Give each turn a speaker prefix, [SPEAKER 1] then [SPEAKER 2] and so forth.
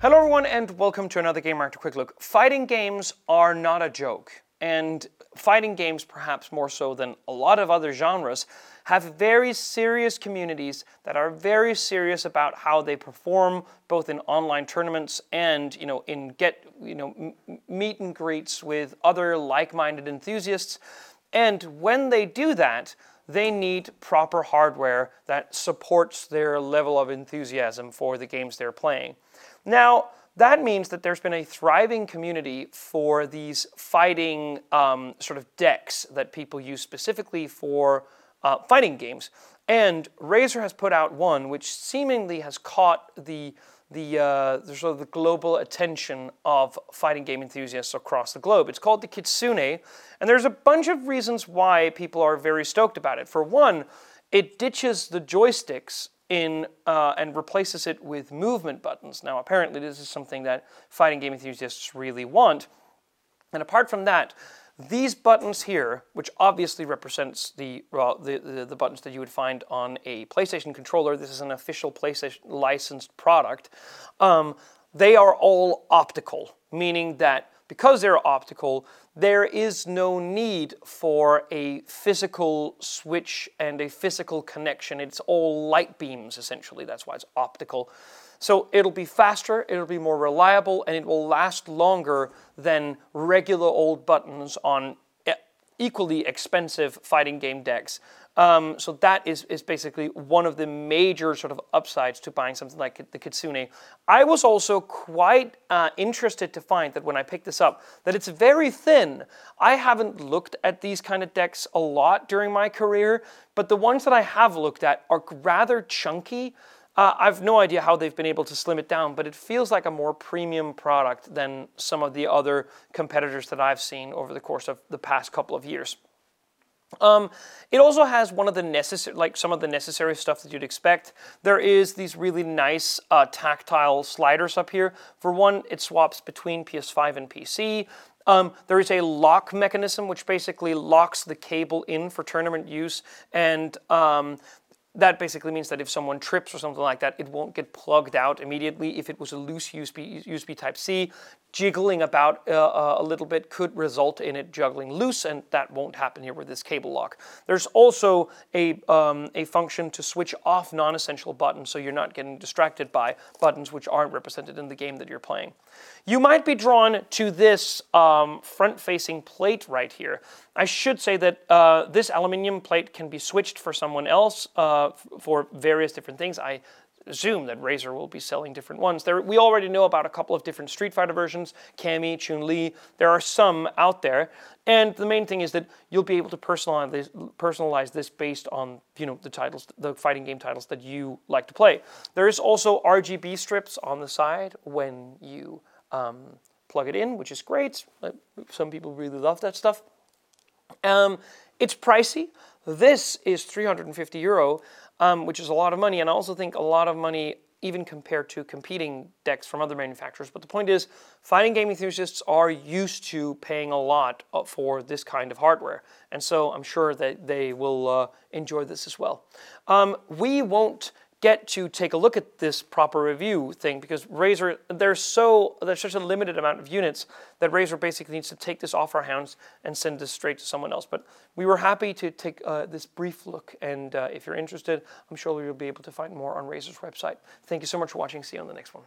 [SPEAKER 1] Hello, everyone, and welcome to another Game Gamereactor Quick Look. Fighting games are not a joke, and fighting games, perhaps more so than a lot of other genres, have very serious communities that are very serious about how they perform, both in online tournaments and you know in get you know meet and greets with other like-minded enthusiasts. And when they do that, they need proper hardware that supports their level of enthusiasm for the games they're playing. Now, that means that there's been a thriving community for these fighting um, sort of decks that people use specifically for uh, fighting games. And Razer has put out one which seemingly has caught the the, uh, sort of the global attention of fighting game enthusiasts across the globe. It's called the Kitsune, and there's a bunch of reasons why people are very stoked about it. For one, it ditches the joysticks in uh, and replaces it with movement buttons. Now, apparently, this is something that fighting game enthusiasts really want. And apart from that, these buttons here, which obviously represents the, well, the, the, the, buttons that you would find on a PlayStation controller, this is an official PlayStation licensed product, um, they are all optical, meaning that because they're optical, there is no need for a physical switch and a physical connection. It's all light beams, essentially. That's why it's optical. So it'll be faster, it'll be more reliable, and it will last longer than regular old buttons on equally expensive fighting game decks. Um, so that is, is basically one of the major sort of upsides to buying something like the Kitsune. I was also quite uh, interested to find that when I picked this up, that it's very thin. I haven't looked at these kind of decks a lot during my career, but the ones that I have looked at are rather chunky. Uh, I've no idea how they've been able to slim it down, but it feels like a more premium product than some of the other competitors that I've seen over the course of the past couple of years. Um, it also has one of the necessary, like some of the necessary stuff that you'd expect. There is these really nice uh, tactile sliders up here. For one, it swaps between PS5 and PC. Um, there is a lock mechanism which basically locks the cable in for tournament use, and um, that basically means that if someone trips or something like that, it won't get plugged out immediately. If it was a loose USB, USB Type C, jiggling about uh, uh, a little bit could result in it juggling loose, and that won't happen here with this cable lock. There's also a, um, a function to switch off non-essential buttons so you're not getting distracted by buttons which aren't represented in the game that you're playing. You might be drawn to this um, front-facing plate right here. I should say that uh, this aluminium plate can be switched for someone else uh, for various different things. I assume that Razer will be selling different ones. There, we already know about a couple of different Street Fighter versions, Cammy, Chun-Li. There are some out there, and the main thing is that you'll be able to personalize this, personalize this based on you know the titles, the fighting game titles that you like to play. There is also RGB strips on the side when you um, plug it in, which is great. Some people really love that stuff. Um, it's pricey. This is 350 euro um, which is a lot of money. And I also think a lot of money even compared to competing decks from other manufacturers. But the point is, fighting game enthusiasts are used to paying a lot uh, for this kind of hardware. And so I'm sure that they will uh, enjoy this as well. Um, we won't get to take a look at this proper review thing because Razer, there's so there's such a limited amount of units that Razer basically needs to take this off our hands and send this straight to someone else. But we were happy to take uh, this brief look, and uh, if you're interested, I'm sure you'll be able to find more on Razer's website. Thank you so much for watching. See you on the next one.